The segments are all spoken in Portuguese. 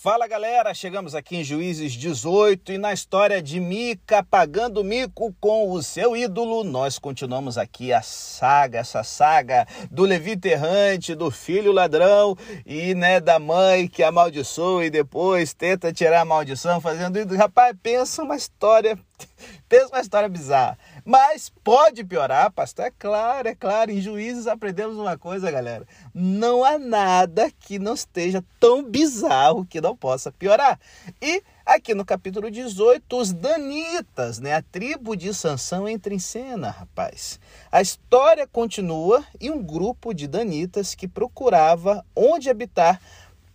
Fala galera, chegamos aqui em Juízes 18 e na história de Mica pagando mico com o seu ídolo, nós continuamos aqui a saga, essa saga do Levita errante, do filho ladrão e né, da mãe que amaldiçoa e depois tenta tirar a maldição fazendo isso. Rapaz, pensa uma história, pensa uma história bizarra. Mas pode piorar, pastor. É claro, é claro. Em juízes aprendemos uma coisa, galera. Não há nada que não esteja tão bizarro que não possa piorar. E aqui no capítulo 18, os Danitas, né? A tribo de Sansão entra em cena, rapaz. A história continua e um grupo de Danitas que procurava onde habitar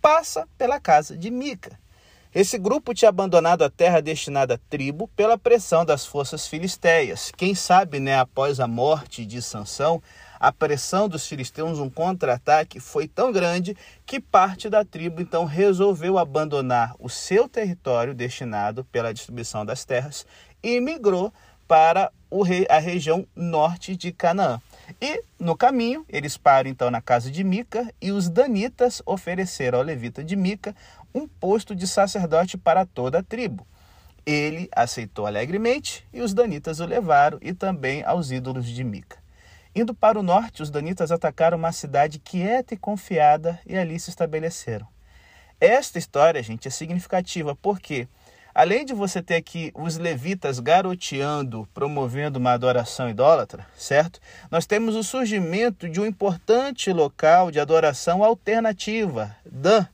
passa pela casa de Mica. Esse grupo tinha abandonado a terra destinada à tribo pela pressão das forças filisteias. Quem sabe, né, após a morte de Sansão, a pressão dos filisteus, um contra-ataque, foi tão grande que parte da tribo então resolveu abandonar o seu território destinado pela distribuição das terras e migrou para a região norte de Canaã. E no caminho, eles param então na casa de Mica e os danitas ofereceram ao levita de Mica um posto de sacerdote para toda a tribo. Ele aceitou alegremente e os danitas o levaram e também aos ídolos de Mica. Indo para o norte, os danitas atacaram uma cidade quieta e confiada e ali se estabeleceram. Esta história, gente, é significativa porque Além de você ter aqui os levitas garoteando, promovendo uma adoração idólatra, certo? Nós temos o surgimento de um importante local de adoração alternativa, Dan.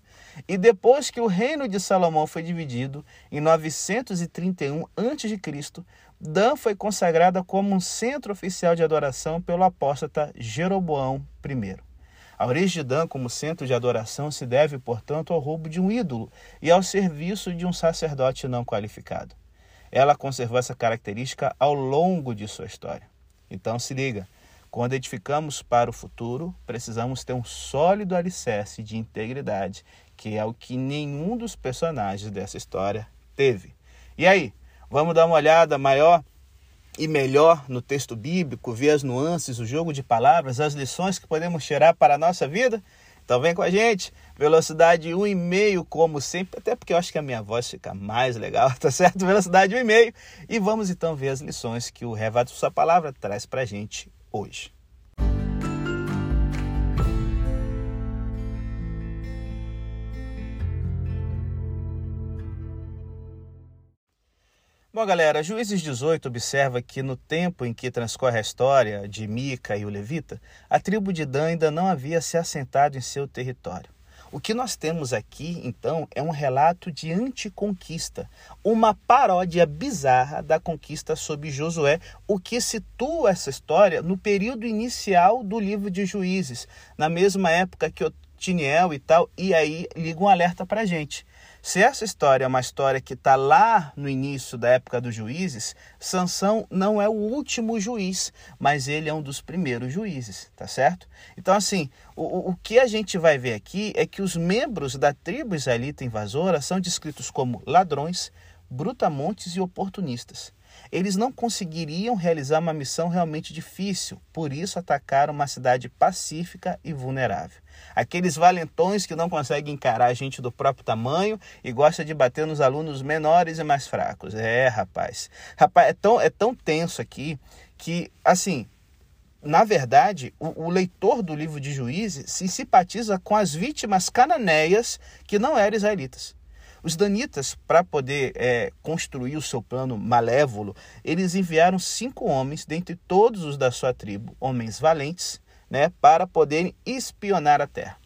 E depois que o reino de Salomão foi dividido, em 931 a.C., Dan foi consagrada como um centro oficial de adoração pelo apóstata Jeroboão I. A origem de Dan como centro de adoração se deve, portanto, ao roubo de um ídolo e ao serviço de um sacerdote não qualificado. Ela conservou essa característica ao longo de sua história. Então se liga, quando edificamos para o futuro, precisamos ter um sólido alicerce de integridade, que é o que nenhum dos personagens dessa história teve. E aí, vamos dar uma olhada maior e melhor no texto bíblico, ver as nuances, o jogo de palavras, as lições que podemos tirar para a nossa vida? Então vem com a gente, velocidade 1,5 como sempre, até porque eu acho que a minha voz fica mais legal, tá certo? Velocidade 1,5 e vamos então ver as lições que o Revato Sua Palavra traz para a gente hoje. Bom, galera, Juízes 18 observa que no tempo em que transcorre a história de Mica e o Levita, a tribo de Dan ainda não havia se assentado em seu território. O que nós temos aqui, então, é um relato de anticonquista, uma paródia bizarra da conquista sob Josué, o que situa essa história no período inicial do livro de Juízes, na mesma época que Otiniel e tal, e aí liga um alerta para a gente. Se essa história é uma história que está lá no início da época dos juízes, Sansão não é o último juiz, mas ele é um dos primeiros juízes, tá certo? Então, assim, o, o que a gente vai ver aqui é que os membros da tribo israelita invasora são descritos como ladrões, brutamontes e oportunistas. Eles não conseguiriam realizar uma missão realmente difícil, por isso atacaram uma cidade pacífica e vulnerável. Aqueles valentões que não conseguem encarar a gente do próprio tamanho e gosta de bater nos alunos menores e mais fracos. É, rapaz. Rapaz, é tão, é tão tenso aqui que, assim, na verdade, o, o, leitor do livro de Juízes se simpatiza com as vítimas cananeias que não eram israelitas. Os danitas, para poder é, construir o seu plano malévolo, eles enviaram cinco homens, dentre todos os da sua tribo, homens valentes, né, para poderem espionar a terra.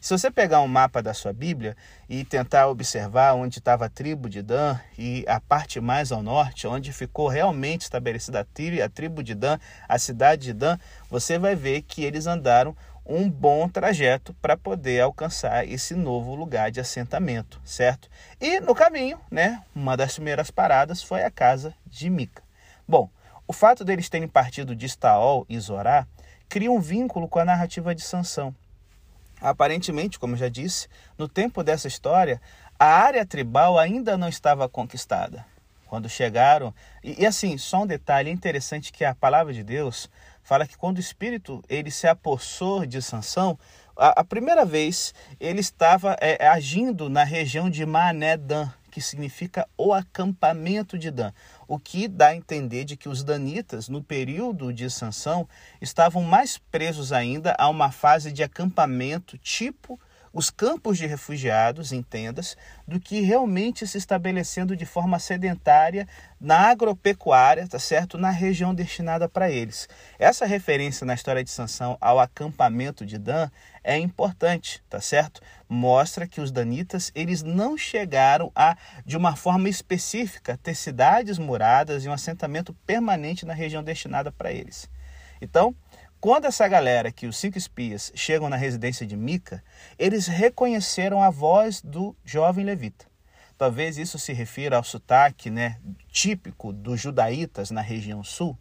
Se você pegar um mapa da sua Bíblia e tentar observar onde estava a tribo de Dan e a parte mais ao norte, onde ficou realmente estabelecida a tribo, a tribo de Dan, a cidade de Dan, você vai ver que eles andaram um bom trajeto para poder alcançar esse novo lugar de assentamento, certo? E no caminho, né, uma das primeiras paradas foi a casa de Mica. Bom, o fato deles terem partido de Staol e Zorá cria um vínculo com a narrativa de Sansão. Aparentemente, como já disse, no tempo dessa história, a área tribal ainda não estava conquistada. Quando chegaram, e, e assim, só um detalhe interessante que a palavra de Deus fala que quando o espírito ele se apossou de Sansão, a, a primeira vez ele estava é, agindo na região de Mané-Dan, que significa o acampamento de Dan, o que dá a entender de que os danitas, no período de sanção, estavam mais presos ainda a uma fase de acampamento tipo os campos de refugiados em tendas do que realmente se estabelecendo de forma sedentária na agropecuária, tá certo? Na região destinada para eles. Essa referência na história de Sansão ao acampamento de Dan é importante, tá certo? Mostra que os danitas, eles não chegaram a de uma forma específica ter cidades muradas e um assentamento permanente na região destinada para eles. Então, quando essa galera, que os cinco espias, chegam na residência de Mica, eles reconheceram a voz do jovem levita. Talvez isso se refira ao sotaque né, típico dos judaítas na região sul.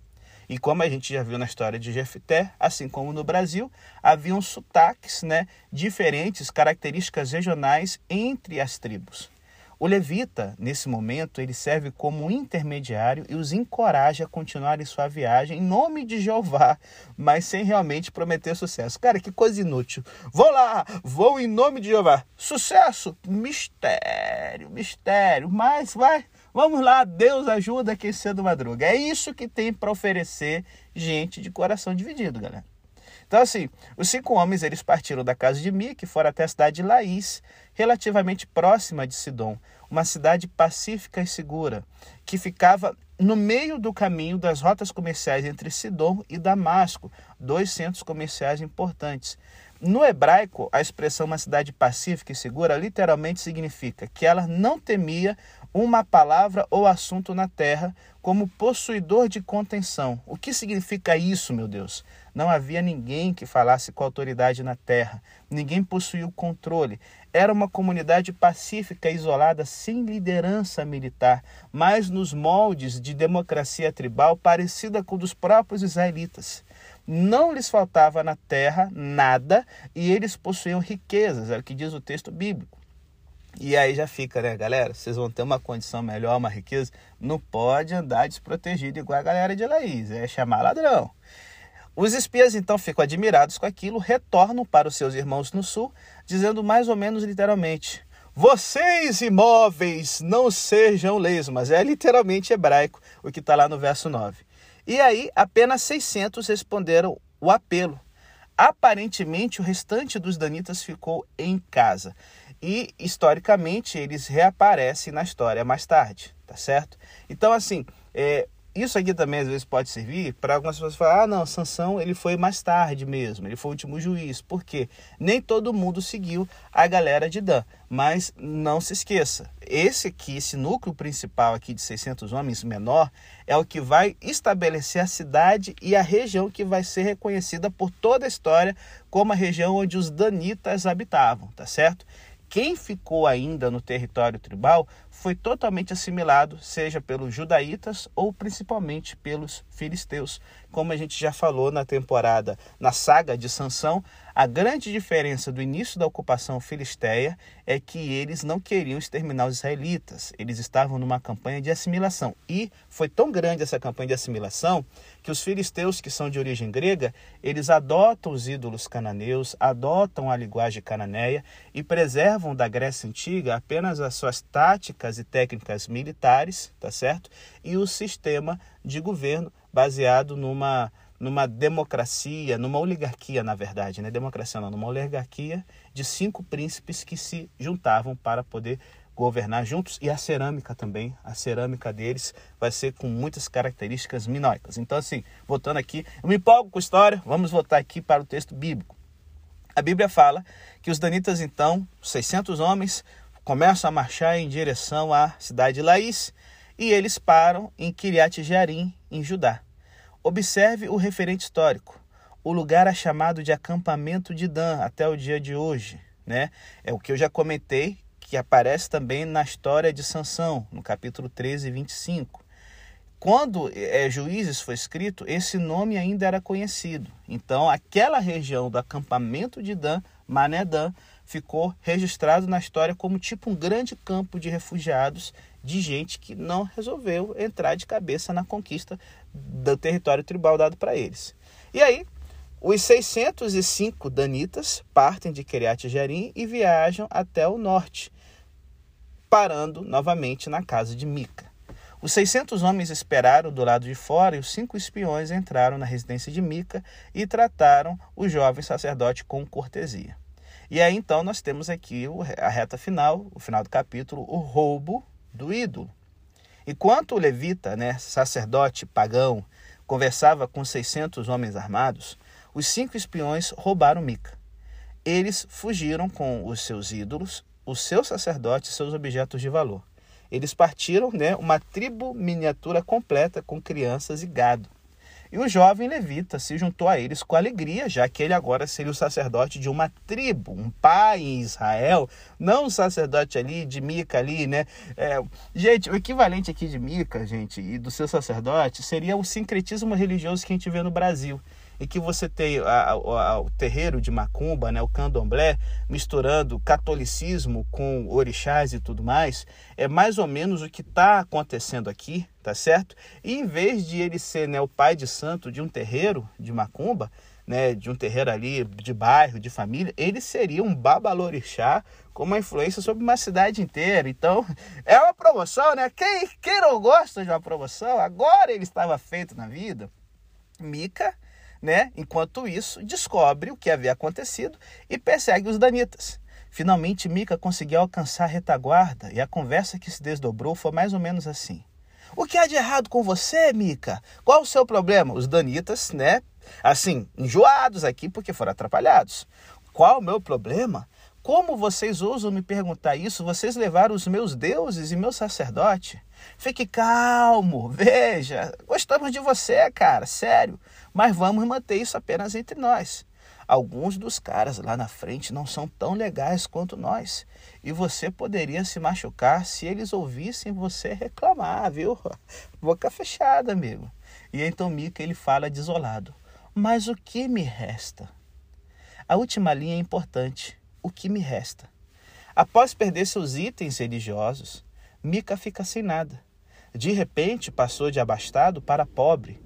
E como a gente já viu na história de Jefté, assim como no Brasil, haviam sotaques né, diferentes, características regionais entre as tribos. O levita, nesse momento, ele serve como intermediário e os encoraja a continuarem sua viagem em nome de Jeová, mas sem realmente prometer sucesso. Cara, que coisa inútil. Vou lá, vou em nome de Jeová. Sucesso? Mistério, mistério. Mas vai, vamos lá, Deus ajuda quem cedo madruga. É isso que tem para oferecer gente de coração dividido, galera. Então, assim, os cinco homens eles partiram da casa de Mi, que foram até a cidade de Laís, relativamente próxima de Sidom, uma cidade pacífica e segura, que ficava no meio do caminho das rotas comerciais entre Sidom e Damasco, dois centros comerciais importantes. No hebraico, a expressão uma cidade pacífica e segura literalmente significa que ela não temia uma palavra ou assunto na terra como possuidor de contenção. O que significa isso, meu Deus? Não havia ninguém que falasse com autoridade na terra, ninguém possuía o controle. Era uma comunidade pacífica, isolada, sem liderança militar, mas nos moldes de democracia tribal parecida com dos próprios israelitas. Não lhes faltava na terra nada e eles possuíam riquezas, é o que diz o texto bíblico. E aí já fica, né, galera? Vocês vão ter uma condição melhor, uma riqueza. Não pode andar desprotegido igual a galera de Laís, é chamar ladrão. Os espias então ficam admirados com aquilo, retornam para os seus irmãos no sul, dizendo mais ou menos literalmente: Vocês imóveis não sejam lesmas. É literalmente hebraico o que está lá no verso 9. E aí apenas 600 responderam o apelo. Aparentemente, o restante dos danitas ficou em casa e historicamente eles reaparecem na história mais tarde, tá certo? Então, assim, é, isso aqui também às vezes pode servir para algumas pessoas falar: ah, não, Sansão ele foi mais tarde mesmo, ele foi o último juiz. Por quê? Nem todo mundo seguiu a galera de Dan. Mas não se esqueça, esse aqui, esse núcleo principal aqui de 600 homens menor, é o que vai estabelecer a cidade e a região que vai ser reconhecida por toda a história como a região onde os danitas habitavam, tá certo? Quem ficou ainda no território tribal foi totalmente assimilado, seja pelos judaítas ou principalmente pelos filisteus. Como a gente já falou na temporada, na saga de Sansão, a grande diferença do início da ocupação filisteia é que eles não queriam exterminar os israelitas, eles estavam numa campanha de assimilação. E foi tão grande essa campanha de assimilação que os filisteus, que são de origem grega, eles adotam os ídolos cananeus, adotam a linguagem cananeia e preservam da Grécia Antiga apenas as suas táticas e técnicas militares, tá certo? E o sistema de governo baseado numa numa democracia, numa oligarquia, na verdade, né? Democracia não, numa oligarquia de cinco príncipes que se juntavam para poder governar juntos e a cerâmica também, a cerâmica deles vai ser com muitas características minoicas. Então, assim, voltando aqui, eu me empolgo com a história, vamos voltar aqui para o texto bíblico. A Bíblia fala que os danitas, então, 600 homens, começam a marchar em direção à cidade de Laís e eles param em Kiriat Jearim, em Judá. Observe o referente histórico. O lugar é chamado de acampamento de Dan até o dia de hoje. Né? É o que eu já comentei, que aparece também na história de Sansão, no capítulo 13, 25. Quando é, Juízes foi escrito, esse nome ainda era conhecido. Então, aquela região do acampamento de Dan, Mané Dan, ficou registrado na história como tipo um grande campo de refugiados de gente que não resolveu entrar de cabeça na conquista do território tribal dado para eles. E aí, Os 605 danitas partem de Kiriat Jearim e viajam até o norte, parando novamente na casa de Mica. Os 600 homens esperaram do lado de fora e os cinco espiões entraram na residência de Mica e trataram o jovem sacerdote com cortesia. E aí então nós temos aqui a reta final, o final do capítulo, o roubo do ídolo. Enquanto o levita, né, sacerdote pagão, conversava com 600 homens armados, os cinco espiões roubaram Mica. Eles fugiram com os seus ídolos, os seus sacerdotes e seus objetos de valor. Eles partiram, né, uma tribo miniatura completa com crianças e gado. E o jovem levita se juntou a eles com alegria, já que ele agora seria o sacerdote de uma tribo, um pai em Israel, não um sacerdote ali de Mica ali, né? É, gente, o equivalente aqui de Mica, gente, e do seu sacerdote seria o sincretismo religioso que a gente vê no Brasil e que você tem a, a, o terreiro de Macumba, né, o candomblé, misturando catolicismo com orixás e tudo mais, é mais ou menos o que está acontecendo aqui, tá certo? E em vez de ele ser né, o pai de santo de um terreiro de Macumba, né, de um terreiro ali de bairro, de família, ele seria um babalorixá com uma influência sobre uma cidade inteira. Então, é uma promoção, né? Quem, quem não gosta de uma promoção, agora ele estava feito na vida. Mica né? Enquanto isso, descobre o que havia acontecido e persegue os danitas. Finalmente, Mica conseguiu alcançar a retaguarda e a conversa que se desdobrou foi mais ou menos assim. O que há de errado com você, Mica? Qual o seu problema? Os danitas, né? Assim, enjoados aqui porque foram atrapalhados. Qual o meu problema? Como vocês ousam me perguntar isso? Vocês levaram os meus deuses e meu sacerdote? Fique calmo, veja, gostamos de você, cara, sério, mas vamos manter isso apenas entre nós. Alguns dos caras lá na frente não são tão legais quanto nós. E você poderia se machucar se eles ouvissem você reclamar, viu? Boca fechada, amigo. E então Mica ele fala desolado. Mas o que me resta? A última linha é importante o que me resta? Após perder seus itens religiosos, Mica fica sem nada. De repente passou de abastado para pobre.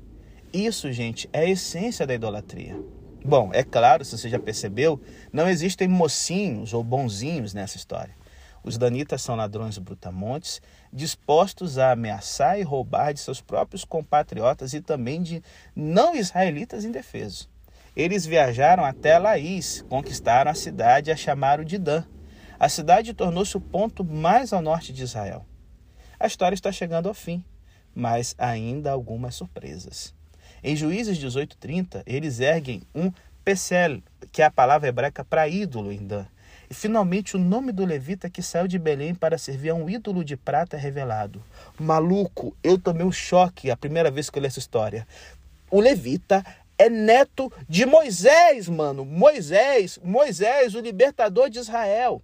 Isso, gente, é a essência da idolatria. Bom, é claro, se você já percebeu, não existem mocinhos ou bonzinhos nessa história. Os danitas são ladrões brutamontes, dispostos a ameaçar e roubar de seus próprios compatriotas e também de não israelitas indefesos. Eles viajaram até Laís, conquistaram a cidade e a chamaram de Dan. A cidade tornou-se o ponto mais ao norte de Israel. A história está chegando ao fim, mas ainda há algumas surpresas. Em Juízes 18:30, eles erguem um Pesel, que é a palavra hebraica para ídolo em Dan. E finalmente o nome do levita que saiu de Belém para servir a um ídolo de prata é revelado. Maluco, eu tomei um choque a primeira vez que eu li essa história. O levita é neto de Moisés, mano. Moisés, Moisés, o libertador de Israel.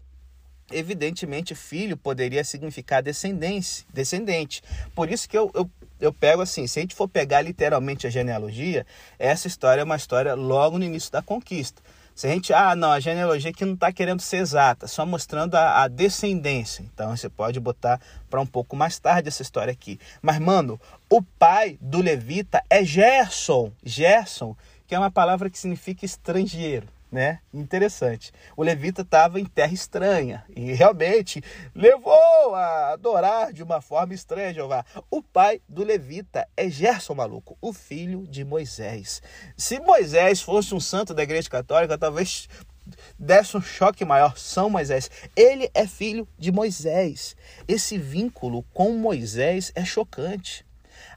Evidentemente, filho poderia significar descendente, descendente. Por isso que eu, eu, eu pego assim, se a gente for pegar literalmente a genealogia, essa história é uma história logo no início da conquista. Se a gente, ah, não, a genealogia aqui não está querendo ser exata, só mostrando a, a descendência. Então você pode botar para um pouco mais tarde essa história aqui. Mas, mano, o pai do levita é Gerson. Gerson, que é uma palavra que significa estrangeiro né? Interessante. O levita estava em terra estranha e realmente levou a adorar de uma forma estranha Jeová. O pai do levita é Gerson Maluco, o filho de Moisés. Se Moisés fosse um santo da igreja católica, talvez desse um choque maior. São Moisés. Ele é filho de Moisés. Esse vínculo com Moisés é chocante.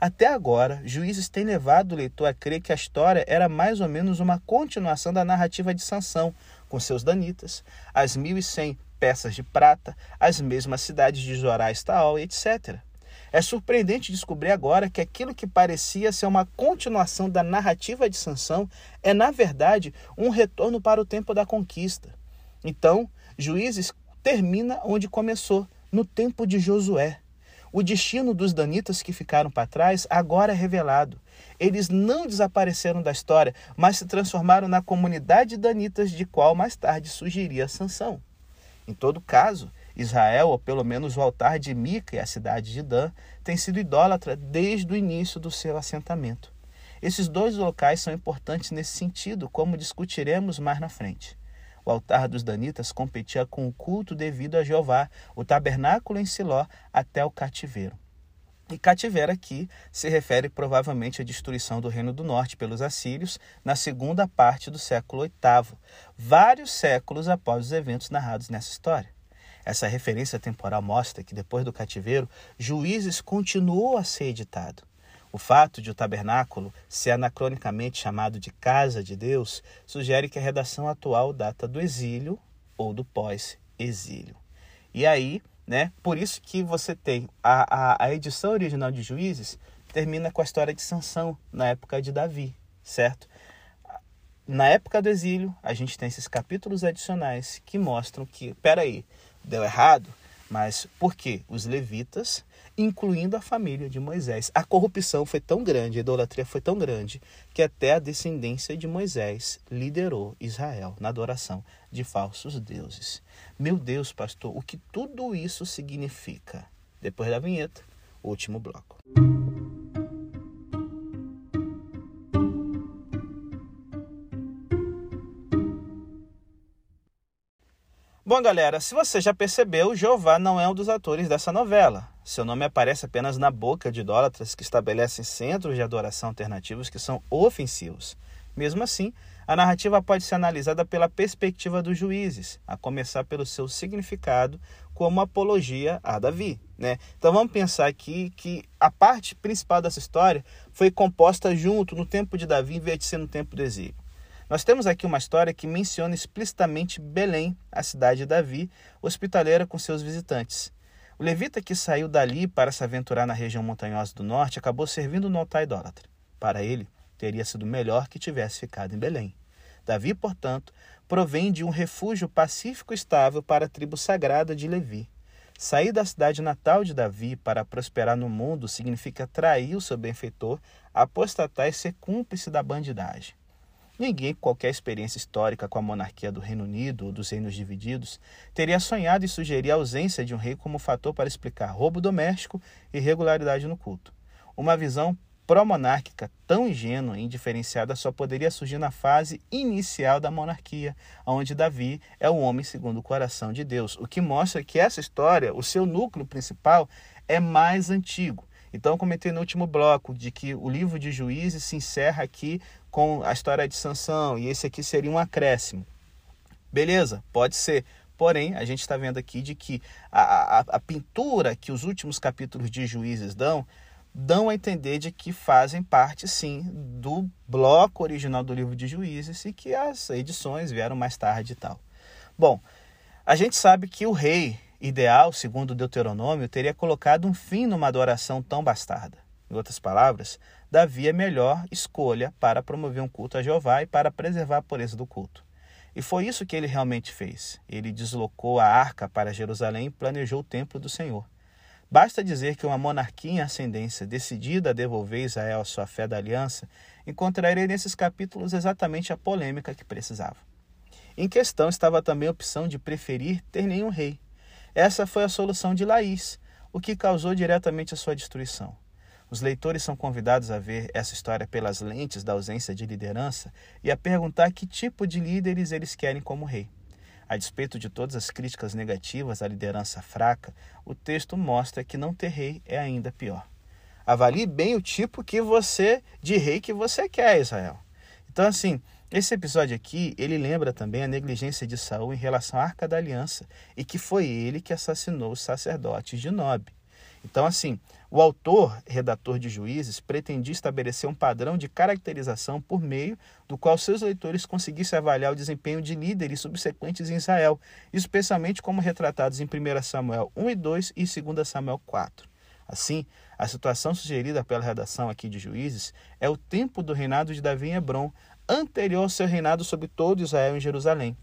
Até agora, juízes têm levado o leitor a crer que a história era mais ou menos uma continuação da narrativa de Sansão, com seus danitas, as 1.100 peças de prata, as mesmas cidades de Jorá, Estaol, etc. É surpreendente descobrir agora que aquilo que parecia ser uma continuação da narrativa de Sansão é, na verdade, um retorno para o tempo da conquista. Então, Juízes termina onde começou, no tempo de Josué. O destino dos danitas que ficaram para trás agora é revelado. Eles não desapareceram da história, mas se transformaram na comunidade danitas de qual mais tarde surgiria Sansão. Em todo caso, Israel, ou pelo menos o altar de Mica e a cidade de Dan, tem sido idólatra desde o início do seu assentamento. Esses dois locais são importantes nesse sentido, como discutiremos mais na frente. O altar dos danitas competia com o culto devido a Jeová, o tabernáculo em Siló até o cativeiro. E cativeiro aqui se refere provavelmente à destruição do Reino do Norte pelos assírios na segunda parte do século VIII, vários séculos após os eventos narrados nessa história. Essa referência temporal mostra que depois do cativeiro, Juízes continuou a ser editado. O fato de o tabernáculo ser anacronicamente chamado de Casa de Deus sugere que a redação atual data do exílio ou do pós-exílio. E aí, né? Por isso que você tem a, a, a edição original de Juízes termina com a história de Sansão na época de Davi, certo? Na época do exílio, a gente tem esses capítulos adicionais que mostram que, peraí, deu errado, mas por quê? Os levitas, incluindo a família de Moisés, a corrupção foi tão grande, a idolatria foi tão grande, que até a descendência de Moisés liderou Israel na adoração de falsos deuses. Meu Deus, pastor, o que tudo isso significa? Depois da vinheta, último bloco. Bom, galera, se você já percebeu, Jeová não é um dos atores dessa novela. Seu nome aparece apenas na boca de idólatras que estabelecem centros de adoração alternativos que são ofensivos. Mesmo assim, a narrativa pode ser analisada pela perspectiva dos juízes, a começar pelo seu significado como apologia a Davi. Né? Então vamos pensar aqui que a parte principal dessa história foi composta junto no tempo de Davi, em vez de ser no tempo do exílio. Nós temos aqui uma história que menciona explicitamente Belém, a cidade de Davi, hospitaleira com seus visitantes. O levita que saiu dali para se aventurar na região montanhosa do norte acabou servindo no altar idólatra. Para ele, teria sido melhor que tivesse ficado em Belém. Davi, portanto, provém de um refúgio pacífico e estável para a tribo sagrada de Levi. Sair da cidade natal de Davi para prosperar no mundo significa trair o seu benfeitor, apostatar e ser cúmplice da bandidagem. Ninguém com qualquer experiência histórica com a monarquia do Reino Unido ou dos reinos divididos teria sonhado em sugerir a ausência de um rei como fator para explicar roubo doméstico e irregularidade no culto. Uma visão pró-monárquica tão ingênua e indiferenciada só poderia surgir na fase inicial da monarquia, onde Davi é o homem segundo o coração de Deus, o que mostra que essa história, o seu núcleo principal, é mais antigo. Então, comentei no último bloco de que o livro de Juízes se encerra aqui com a história de Sansão e esse aqui seria um acréscimo. Beleza, pode ser. Porém, a gente está vendo aqui de que a, a, a, pintura que os últimos capítulos de Juízes dão, dão a entender de que fazem parte, sim, do bloco original do livro de Juízes e que as edições vieram mais tarde e tal. Bom, a gente sabe que o rei ideal, segundo Deuteronômio, teria colocado um fim numa adoração tão bastarda. Em outras palavras, Davi é a melhor escolha para promover um culto a Jeová e para preservar a pureza do culto. E foi isso que ele realmente fez. Ele deslocou a arca para Jerusalém e planejou o templo do Senhor. Basta dizer que uma monarquia em ascendência, decidida a devolver Israel a sua fé da aliança, encontraria nesses capítulos exatamente a polêmica que precisava. Em questão estava também a opção de preferir ter nenhum rei. Essa foi a solução de Laís, o que causou diretamente a sua destruição. Os leitores são convidados a ver essa história pelas lentes da ausência de liderança e a perguntar que tipo de líderes eles querem como rei. A despeito de todas as críticas negativas à liderança fraca, o texto mostra que não ter rei é ainda pior. Avalie bem o tipo que você de rei que você quer, Israel. Então assim, esse episódio aqui, ele lembra também a negligência de Saul em relação à Arca da Aliança e que foi ele que assassinou os sacerdotes de Nob. Então, assim, o autor, redator de Juízes, pretendia estabelecer um padrão de caracterização por meio do qual seus leitores conseguissem avaliar o desempenho de líderes subsequentes em Israel, especialmente como retratados em 1 Samuel 1 e 2 e 2 Samuel 4. Assim, a situação sugerida pela redação aqui de Juízes é o tempo do reinado de Davi em Hebron, anterior ao seu reinado sobre todo Israel em Jerusalém.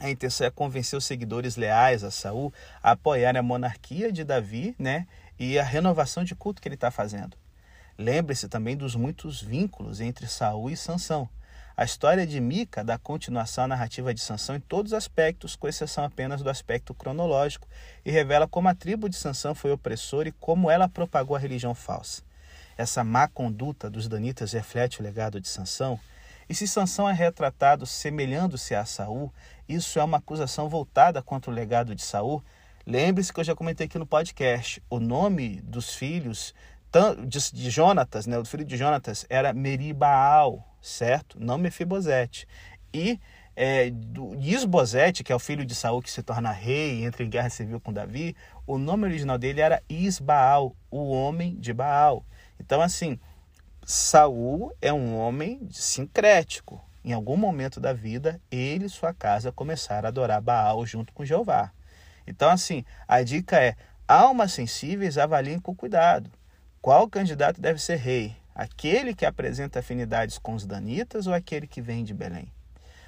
A intenção é convencer os seguidores leais a Saul a apoiar a monarquia de Davi, né, e a renovação de culto que ele está fazendo. Lembre-se também dos muitos vínculos entre Saul e Sansão. A história de Mica dá continuação à narrativa de Sansão em todos os aspectos, com exceção apenas do aspecto cronológico, e revela como a tribo de Sansão foi opressora e como ela propagou a religião falsa. essa má conduta dos danitas reflete o legado de Sansão? E se Sansão é retratado semelhando-se a Saul, isso é uma acusação voltada contra o legado de Saul? Lembre-se que eu já comentei aqui no podcast, o nome dos filhos de Jonatas, né, o filho de Jonatas era Meribaal, certo? Não Mefibosete. E é, Isbosete, que é o filho de Saul que se torna rei e entra em guerra civil com Davi, o nome original dele era Isbaal, o homem de Baal. Então, assim, Saul é um homem sincrético. Em algum momento da vida, ele e sua casa começaram a adorar Baal junto com Jeová. Então, assim, a dica é: almas sensíveis avaliem com cuidado. Qual candidato deve ser rei? Aquele que apresenta afinidades com os danitas ou aquele que vem de Belém?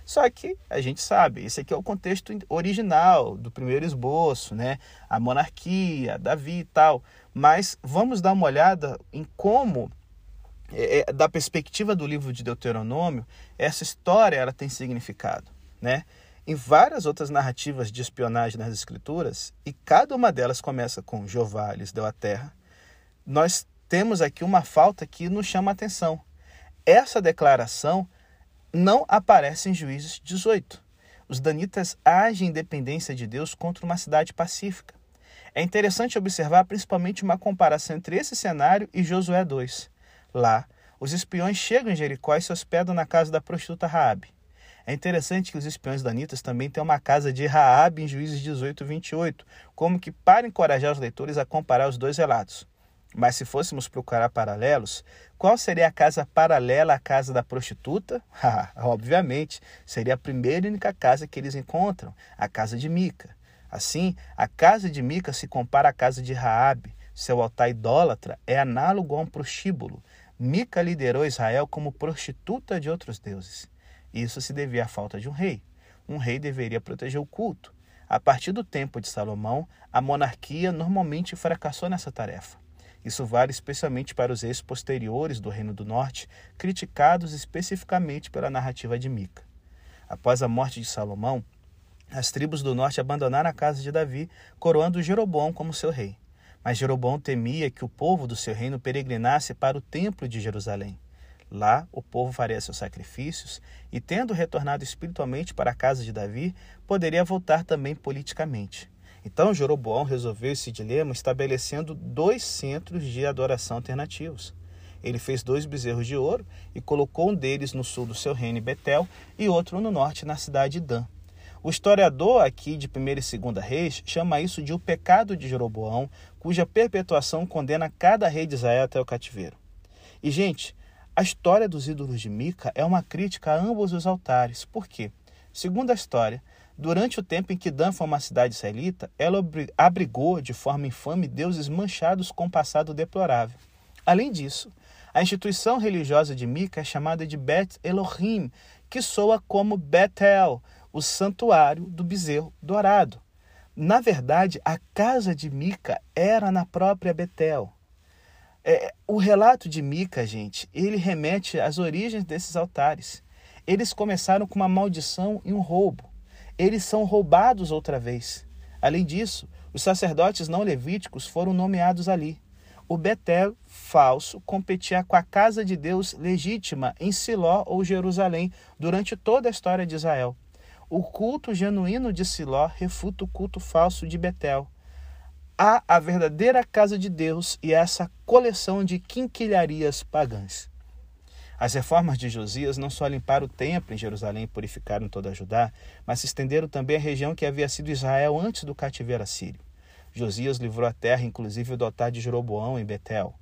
Só que a gente sabe, esse aqui é o contexto original do primeiro esboço, né? A monarquia, Davi e tal. Mas vamos dar uma olhada em como, é, é, da perspectiva do livro de Deuteronômio, essa história ela tem significado, né? Em várias outras narrativas de espionagem nas escrituras, e cada uma delas começa com Jeová lhes deu a terra, nós temos aqui uma falta que nos chama a atenção. Essa declaração não aparece em Juízes 18. Os danitas agem em dependência de Deus contra uma cidade pacífica. É interessante observar principalmente uma comparação entre esse cenário e Josué 2. Lá, os espiões chegam em Jericó e se hospedam na casa da prostituta Raabe. É interessante que os espiões danitas também têm uma casa de Raabe em Juízes 18 28, como que para encorajar os leitores a comparar os dois relatos. Mas se fôssemos procurar paralelos, qual seria a casa paralela à casa da prostituta? obviamente, seria a primeira e única casa que eles encontram, a casa de Mica. Assim, a casa de Mica se compara à casa de Raabe. Seu altar idólatra é análogo a um prostíbulo. Mica liderou Israel como prostituta de outros deuses. Isso se devia à falta de um rei. Um rei deveria proteger o culto. A partir do tempo de Salomão, a monarquia normalmente fracassou nessa tarefa. Isso vale especialmente para os reis posteriores do Reino do Norte, criticados especificamente pela narrativa de Mica. Após a morte de Salomão, as tribos do norte abandonaram a casa de Davi, coroando Jeroboão como seu rei. Mas Jeroboão temia que o povo do seu reino peregrinasse para o templo de Jerusalém. Lá, o povo faria seus sacrifícios e, tendo retornado espiritualmente para a casa de Davi, poderia voltar também politicamente. Então Jeroboão resolveu esse dilema estabelecendo dois centros de adoração alternativos. Ele fez dois bezerros de ouro e colocou um deles no sul do seu reino em Betel e outro no norte na cidade de Dan. O historiador aqui de 1 e 2 Reis chama isso de o pecado de Jeroboão, cuja perpetuação condena cada rei de Israel até o cativeiro. E, gente, a história dos ídolos de Mica é uma crítica a ambos os altares. Por quê? Segundo a história, Durante o tempo em que Dan foi uma cidade israelita, ela abrigou de forma infame deuses manchados com passado deplorável. Além disso, a instituição religiosa de Mica é chamada de Bet Elohim, que soa como Betel, o santuário do bezerro dourado. Na verdade, a casa de Mica era na própria Betel. É, o relato de Mica, gente, ele remete às origens desses altares. Eles começaram com uma maldição e um roubo eles são roubados outra vez. Além disso, os sacerdotes não levíticos foram nomeados ali. O Betel falso competia com a casa de Deus legítima em Siló ou Jerusalém durante toda a história de Israel. O culto genuíno de Siló refuta o culto falso de Betel. Há a verdadeira casa de Deus e essa coleção de quinquilharias pagãs. As reformas de Josias não só limparam o templo em Jerusalém e purificaram toda a Judá, mas se estenderam também à região que havia sido Israel antes do cativeiro assírio. Josias livrou a terra, inclusive do altar de Jeroboão em Betel.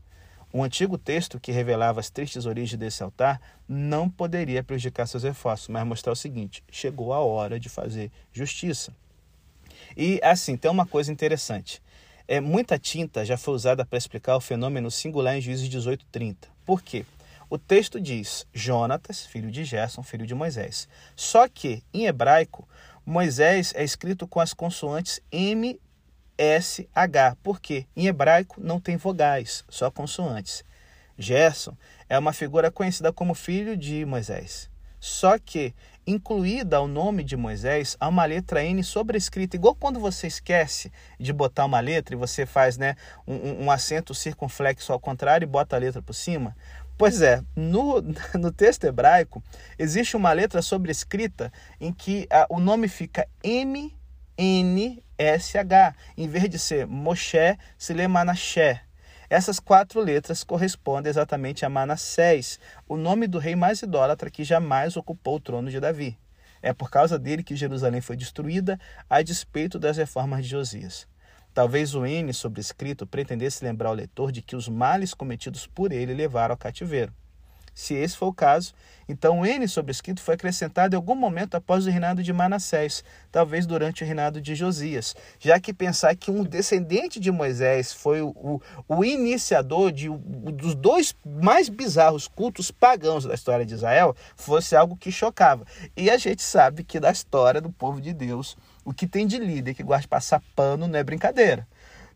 Um antigo texto que revelava as tristes origens desse altar não poderia prejudicar seus esforços, mas mostrar o seguinte: chegou a hora de fazer justiça. E assim, tem uma coisa interessante. É, muita tinta já foi usada para explicar o fenômeno singular em Juízes 18:30. Por quê? O texto diz Jonatas, filho de Gerson, filho de Moisés. Só que, em hebraico, Moisés é escrito com as consoantes M, S, H, porque em hebraico não tem vogais, só consoantes. Gerson é uma figura conhecida como filho de Moisés. Só que incluída ao nome de Moisés há uma letra N sobrescrita, igual quando você esquece de botar uma letra e você faz né, um, um acento circunflexo ao contrário e bota a letra por cima. Pois é, no, no texto hebraico existe uma letra sobrescrita em que a, o nome fica M, N, S, H. Em vez de ser Moshe, se lê Manaché. Essas quatro letras correspondem exatamente a Manassés, o nome do rei mais idólatra que jamais ocupou o trono de Davi. É por causa dele que Jerusalém foi destruída, a despeito das reformas de Josias. Talvez o N sobrescrito pretendesse lembrar o leitor de que os males cometidos por ele levaram ao cativeiro. Se esse for o caso, então N sobrescrito foi acrescentado em algum momento após o reinado de Manassés, talvez durante o reinado de Josias, já que pensar que um descendente de Moisés foi o, o, o iniciador de, o, dos dois mais bizarros cultos pagãos da história de Israel fosse algo que chocava. E a gente sabe que da história do povo de Deus, o que tem de líder que gosta de passar pano não é brincadeira.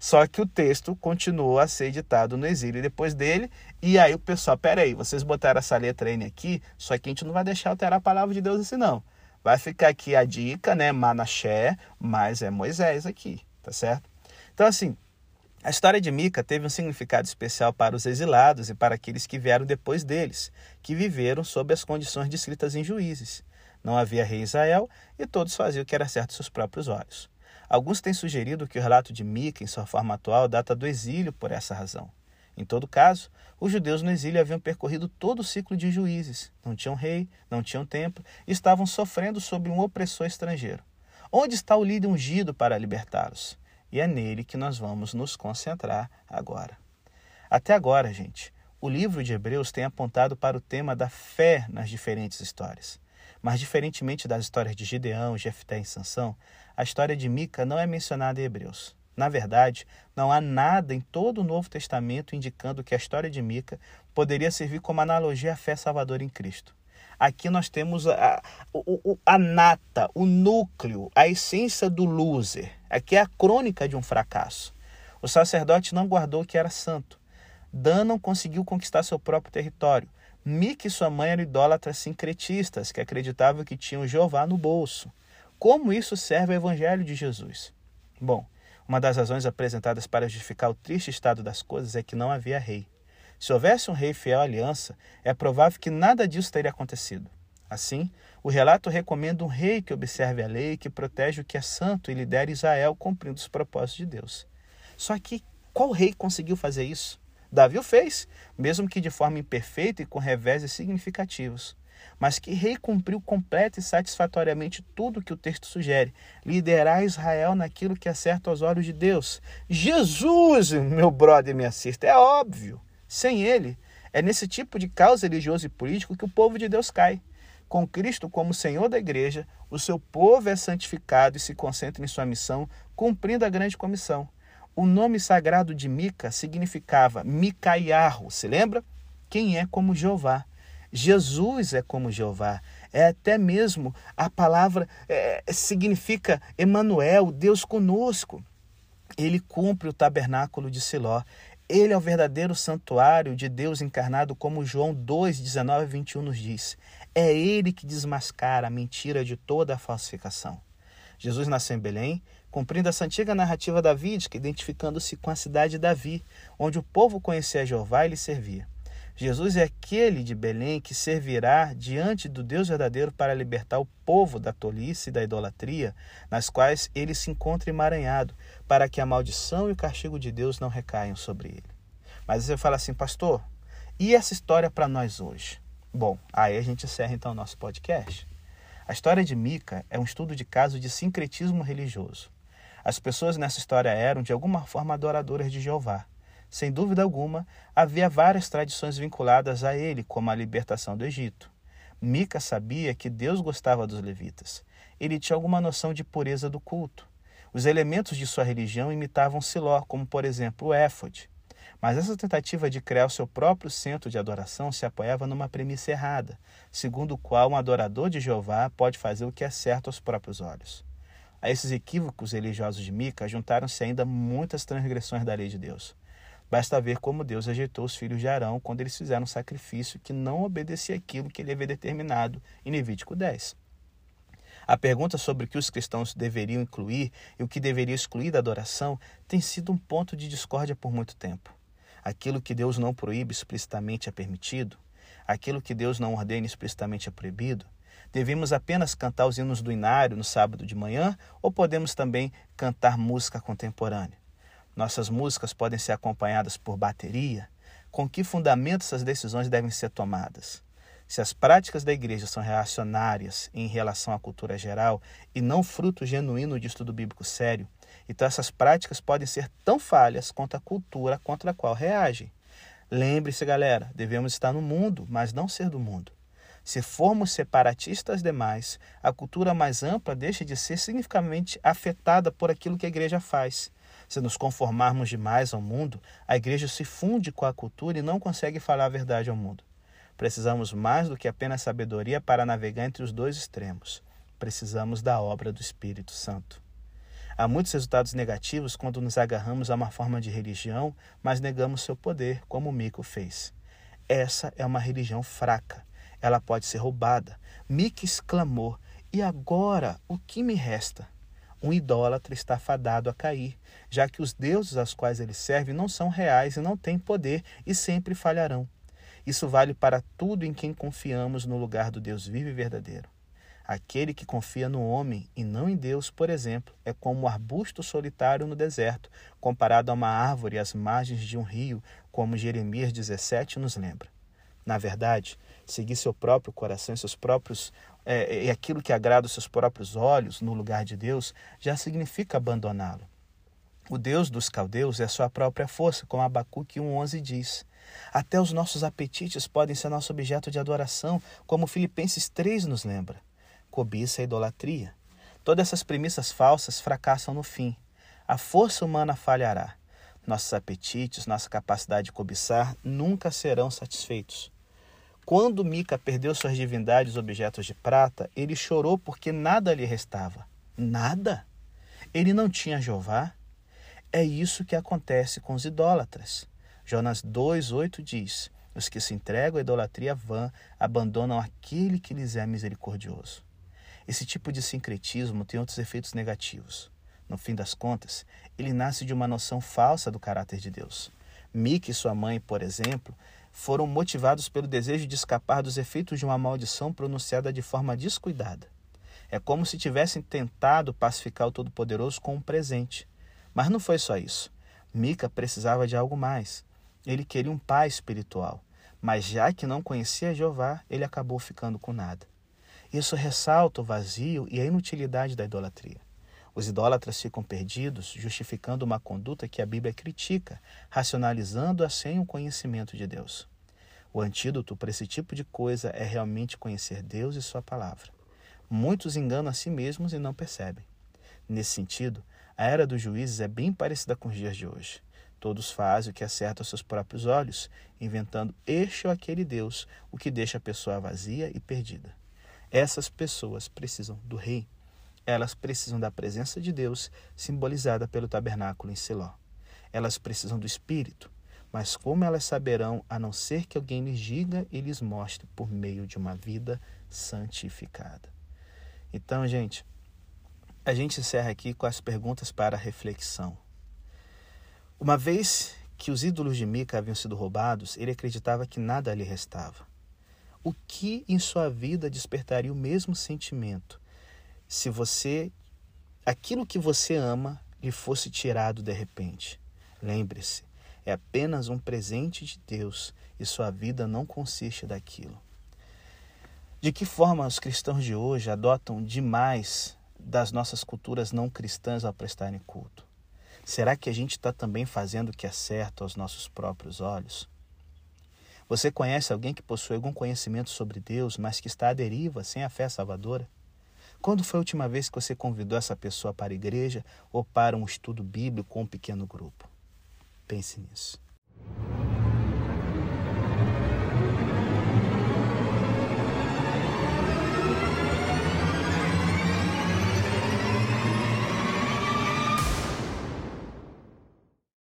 Só que o texto continuou a ser editado no exílio depois dele. E aí o pessoal, peraí, vocês botaram essa letra N aqui, só que a gente não vai deixar alterar a palavra de Deus assim, não. Vai ficar aqui a dica, né? Manaché, mas é Moisés aqui, tá certo? Então, assim, a história de Mica teve um significado especial para os exilados e para aqueles que vieram depois deles, que viveram sob as condições descritas em Juízes. Não havia rei Israel e todos faziam o que era certo aos seus próprios olhos. Alguns têm sugerido que o relato de Mica, em sua forma atual, data do exílio por essa razão. Em todo caso, os judeus no exílio haviam percorrido todo o ciclo de juízes, não tinham rei, não tinham templo e estavam sofrendo sob um opressor estrangeiro. Onde está o líder ungido para libertá-los? E é nele que nós vamos nos concentrar agora. Até agora, gente, o livro de Hebreus tem apontado para o tema da fé nas diferentes histórias. Mas, diferentemente das histórias de Gideão, Jefté e Sansão, a história de Mica não é mencionada em Hebreus. Na verdade, não há nada em todo o Novo Testamento indicando que a história de Mica poderia servir como analogia à fé salvadora em Cristo. Aqui nós temos a, a, a nata, o núcleo, a essência do loser. Aqui é a crônica de um fracasso. O sacerdote não guardou que era santo. Dan não conseguiu conquistar seu próprio território. Mica e sua mãe eram idólatras sincretistas que acreditavam que tinham Jeová no bolso. Como isso serve ao Evangelho de Jesus? Bom, uma das razões apresentadas para justificar o triste estado das coisas é que não havia rei. Se houvesse um rei fiel à aliança, é provável que nada disso teria acontecido. Assim, o relato recomenda um rei que observe a lei, que protege o que é santo e lidere Israel cumprindo os propósitos de Deus. Só que qual rei conseguiu fazer isso? Davi o fez, mesmo que de forma imperfeita e com reveses significativos mas que rei cumpriu completa e satisfatoriamente tudo que o texto sugere: liderar Israel naquilo que é certo aos olhos de Deus. Jesus, meu brother, me assista, é óbvio. Sem ele, é nesse tipo de caos religioso e político que o povo de Deus cai. Com Cristo como Senhor da igreja, o seu povo é santificado e se concentra em sua missão, cumprindo a grande comissão. O nome sagrado de Mica significava Micaiarro, se lembra? Quem é como Jeová. Jesus é como Jeová. É até mesmo a palavra é, significa Emanuel, Deus conosco. Ele cumpre o tabernáculo de Siló. Ele é o verdadeiro santuário de Deus encarnado, como João 2, 19 e 21 nos diz. É ele que desmascara a mentira de toda a falsificação. Jesus nasceu em Belém, cumprindo essa antiga narrativa davídica, identificando-se com a cidade de Davi, onde o povo conhecia Jeová e lhe servia. Jesus é aquele de Belém que servirá diante do Deus verdadeiro para libertar o povo da tolice e da idolatria, nas quais ele se encontra emaranhado, para que a maldição e o castigo de Deus não recaiam sobre ele. Mas você fala assim, pastor, e essa história para nós hoje? Bom, aí a gente encerra então o nosso podcast. A história de Mica é um estudo de caso de sincretismo religioso. As pessoas nessa história eram, de alguma forma, adoradoras de Jeová. Sem dúvida alguma, havia várias tradições vinculadas a ele, como a libertação do Egito. Mica sabia que Deus gostava dos levitas. Ele tinha alguma noção de pureza do culto. Os elementos de sua religião imitavam Siló, como por exemplo o éfode. Mas essa tentativa de criar o seu próprio centro de adoração se apoiava numa premissa errada, segundo o qual um adorador de Jeová pode fazer o que é certo aos próprios olhos. A esses equívocos religiosos de Mica juntaram-se ainda muitas transgressões da lei de Deus. Basta ver como Deus ajeitou os filhos de Arão quando eles fizeram um sacrifício que não obedecia aquilo que ele havia determinado em Levítico 10. A pergunta sobre o que os cristãos deveriam incluir e o que deveria excluir da adoração tem sido um ponto de discórdia por muito tempo. Aquilo que Deus não proíbe explicitamente é permitido, aquilo que Deus não ordena explicitamente é proibido. Devemos apenas cantar os hinos do inário no sábado de manhã ou podemos também cantar música contemporânea? Nossas músicas podem ser acompanhadas por bateria? Com que fundamentos essas decisões devem ser tomadas? Se as práticas da igreja são reacionárias em relação à cultura geral e não fruto genuíno de estudo bíblico sério, então essas práticas podem ser tão falhas quanto a cultura contra a qual reagem. Lembre-se, galera, devemos estar no mundo, mas não ser do mundo. Se formos separatistas demais, a cultura mais ampla deixa de ser significativamente afetada por aquilo que a igreja faz. Se nos conformarmos demais ao mundo, a igreja se funde com a cultura e não consegue falar a verdade ao mundo. Precisamos mais do que apenas sabedoria para navegar entre os dois extremos. Precisamos da obra do Espírito Santo. Há muitos resultados negativos quando nos agarramos a uma forma de religião, mas negamos seu poder, como Mico fez. Essa é uma religião fraca. Ela pode ser roubada. Mico exclamou: E agora o que me resta? Um idólatra está fadado a cair, já que os deuses aos quais ele serve não são reais e não têm poder e sempre falharão. Isso vale para tudo em quem confiamos no lugar do Deus vivo e verdadeiro. Aquele que confia no homem e não em Deus, por exemplo, é como um arbusto solitário no deserto, comparado a uma árvore às margens de um rio, como Jeremias 17 nos lembra. Na verdade, seguir seu próprio coração e seus próprios é, e aquilo que agrada os seus próprios olhos no lugar de Deus já significa abandoná-lo. O Deus dos caldeus é sua própria força, como Abacuque 1,11 diz. Até os nossos apetites podem ser nosso objeto de adoração, como Filipenses 3 nos lembra. Cobiça e idolatria. Todas essas premissas falsas fracassam no fim. A força humana falhará. Nossos apetites, nossa capacidade de cobiçar nunca serão satisfeitos. Quando Mica perdeu suas divindades objetos de prata, ele chorou porque nada lhe restava. Nada? Ele não tinha Jeová? É isso que acontece com os idólatras. Jonas 2,8 diz: Os que se entregam à idolatria vã abandonam aquele que lhes é misericordioso. Esse tipo de sincretismo tem outros efeitos negativos. No fim das contas, ele nasce de uma noção falsa do caráter de Deus. Mica e sua mãe, por exemplo, foram motivados pelo desejo de escapar dos efeitos de uma maldição pronunciada de forma descuidada. É como se tivessem tentado pacificar o Todo-Poderoso com um presente. Mas não foi só isso. Mica precisava de algo mais. Ele queria um pai espiritual, mas já que não conhecia Jeová, ele acabou ficando com nada. Isso ressalta o vazio e a inutilidade da idolatria. Os idólatras ficam perdidos, justificando uma conduta que a Bíblia critica, racionalizando assim o conhecimento de Deus. O antídoto para esse tipo de coisa é realmente conhecer Deus e Sua palavra. Muitos enganam a si mesmos e não percebem. Nesse sentido, a era dos juízes é bem parecida com os dias de hoje. Todos fazem o que acerta aos seus próprios olhos, inventando este ou aquele Deus, o que deixa a pessoa vazia e perdida. Essas pessoas precisam do rei. Elas precisam da presença de Deus, simbolizada pelo tabernáculo em Siló. Elas precisam do Espírito, mas como elas saberão a não ser que alguém lhes diga e lhes mostre por meio de uma vida santificada? Então, gente, a gente encerra aqui com as perguntas para reflexão. Uma vez que os ídolos de Mica haviam sido roubados, ele acreditava que nada lhe restava. O que em sua vida despertaria o mesmo sentimento se você aquilo que você ama lhe fosse tirado de repente? Lembre-se, é apenas um presente de Deus e sua vida não consiste daquilo. De que forma os cristãos de hoje adotam demais das nossas culturas não cristãs ao prestarem culto? Será que a gente está também fazendo o que é certo aos nossos próprios olhos? Você conhece alguém que possui algum conhecimento sobre Deus, mas que está à deriva, sem a fé salvadora? Quando foi a última vez que você convidou essa pessoa para a igreja ou para um estudo bíblico ou um pequeno grupo? Pense nisso.